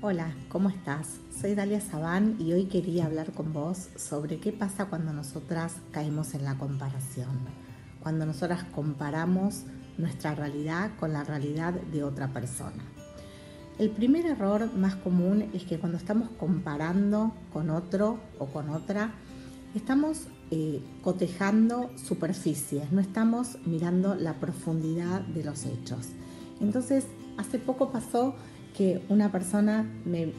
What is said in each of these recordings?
Hola, ¿cómo estás? Soy Dalia Sabán y hoy quería hablar con vos sobre qué pasa cuando nosotras caemos en la comparación, cuando nosotras comparamos nuestra realidad con la realidad de otra persona. El primer error más común es que cuando estamos comparando con otro o con otra, estamos eh, cotejando superficies, no estamos mirando la profundidad de los hechos. Entonces, hace poco pasó que una persona me,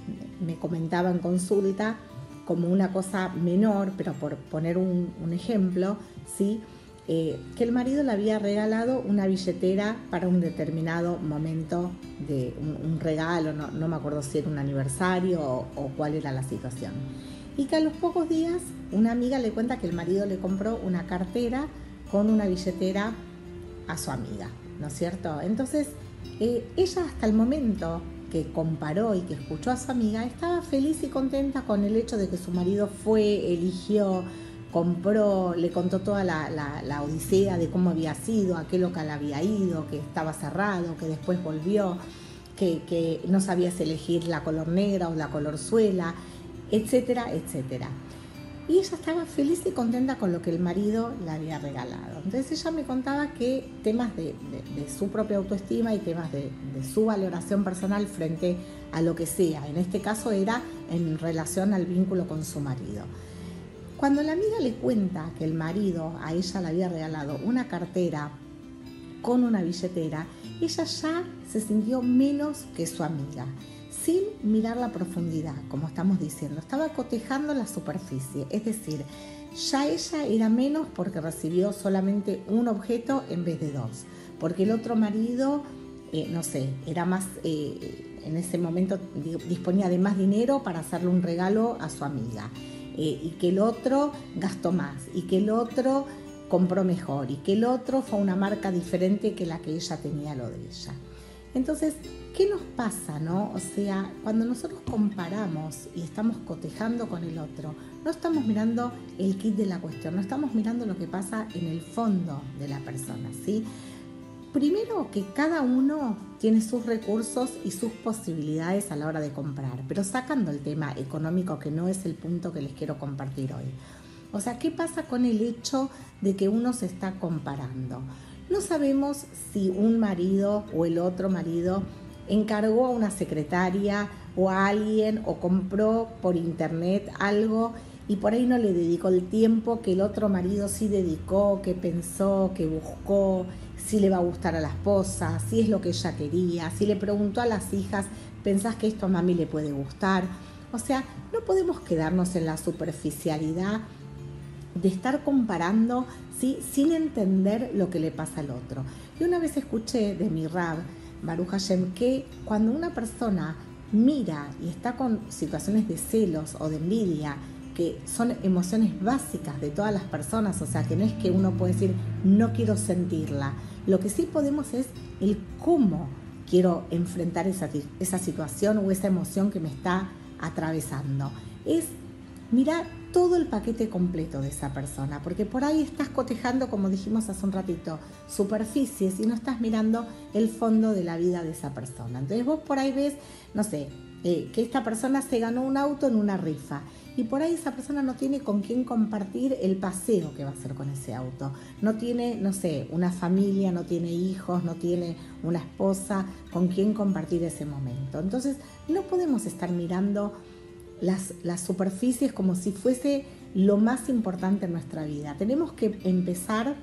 comentaba en consulta como una cosa menor, pero por poner un, ejemplo, ¿sí? Eh, que el marido le había regalado una billetera para un determinado momento de un, regalo, no, me acuerdo si era un aniversario o, cuál era la situación. Y que a los pocos días una amiga le cuenta que el marido le compró una cartera con una billetera a su amiga, ¿no es cierto? Entonces, eh, ella hasta el momento que comparó y que escuchó a su amiga, estaba feliz y contenta con el hecho de que su marido fue, eligió, compró, le contó toda la, odisea de cómo había sido, a qué local había ido, que estaba cerrado, que después volvió, que, que no sabías elegir la color negra o la color suela, etcétera, etcétera. Y ella estaba feliz y contenta con lo que el marido le había regalado. Entonces ella me contaba que temas de, su propia autoestima y temas de, su valoración personal frente a lo que sea, en este caso era en relación al vínculo con su marido. Cuando la amiga le cuenta que el marido a ella le había regalado una cartera con una billetera, ella ya se sintió menos que su amiga sin mirar la profundidad, como estamos diciendo. Estaba cotejando la superficie, es decir, ya ella era menos porque recibió solamente un objeto en vez de dos, porque el otro marido, eh, no sé, era más, eh, en ese momento disponía de más dinero para hacerle un regalo a su amiga, eh, y que el otro gastó más, y que el otro compró mejor, y que el otro fue una marca diferente que la que ella tenía lo de ella. Entonces, ¿qué nos pasa, no? O sea, cuando nosotros comparamos y estamos cotejando con el otro, no estamos mirando el kit de la cuestión, no estamos mirando lo que pasa en el fondo de la persona, ¿sí? Primero que cada uno tiene sus recursos y sus posibilidades a la hora de comprar, pero sacando el tema económico que no es el punto que les quiero compartir hoy. O sea, ¿qué pasa con el hecho de que uno se está comparando? No sabemos si un marido o el otro marido encargó a una secretaria o a alguien o compró por internet algo y por ahí no le dedicó el tiempo que el otro marido sí dedicó, que pensó, que buscó, si le va a gustar a la esposa, si es lo que ella quería, si le preguntó a las hijas, ¿pensás que esto a mami le puede gustar? O sea, no podemos quedarnos en la superficialidad de estar comparando ¿sí? sin entender lo que le pasa al otro. Y una vez escuché de mi Rab, Baruch Hashem, que cuando una persona mira y está con situaciones de celos o de envidia, que son emociones básicas de todas las personas, o sea, que no es que uno puede decir no quiero sentirla, lo que sí podemos es el cómo quiero enfrentar esa, esa situación o esa emoción que me está atravesando. Es mirar todo el paquete completo de esa persona, porque por ahí estás cotejando, como dijimos hace un ratito, superficies y no estás mirando el fondo de la vida de esa persona. Entonces vos por ahí ves, no sé, eh, que esta persona se ganó un auto en una rifa y por ahí esa persona no tiene con quién compartir el paseo que va a hacer con ese auto. No tiene, no sé, una familia, no tiene hijos, no tiene una esposa con quien compartir ese momento. Entonces no podemos estar mirando las, superficies como si fuese lo más importante en nuestra vida. Tenemos que empezar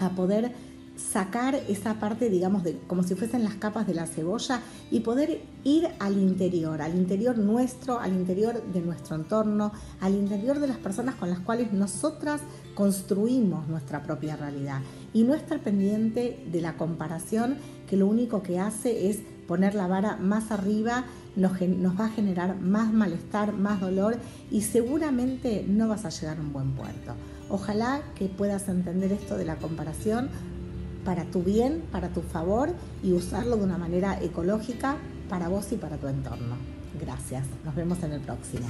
a poder sacar esa parte, digamos, como si fuesen las capas de la cebolla y poder ir al interior, al interior nuestro, al interior de nuestro entorno, al interior de las personas con las cuales nosotras construimos nuestra propia realidad y no estar pendiente de la comparación que lo único que hace es poner la vara más arriba nos, va a generar más malestar, más dolor y seguramente no vas a llegar a un buen puerto. Ojalá que puedas entender esto de la comparación para tu bien, para tu favor y usarlo de una manera ecológica para vos y para tu entorno. Gracias. Nos vemos en el próximo.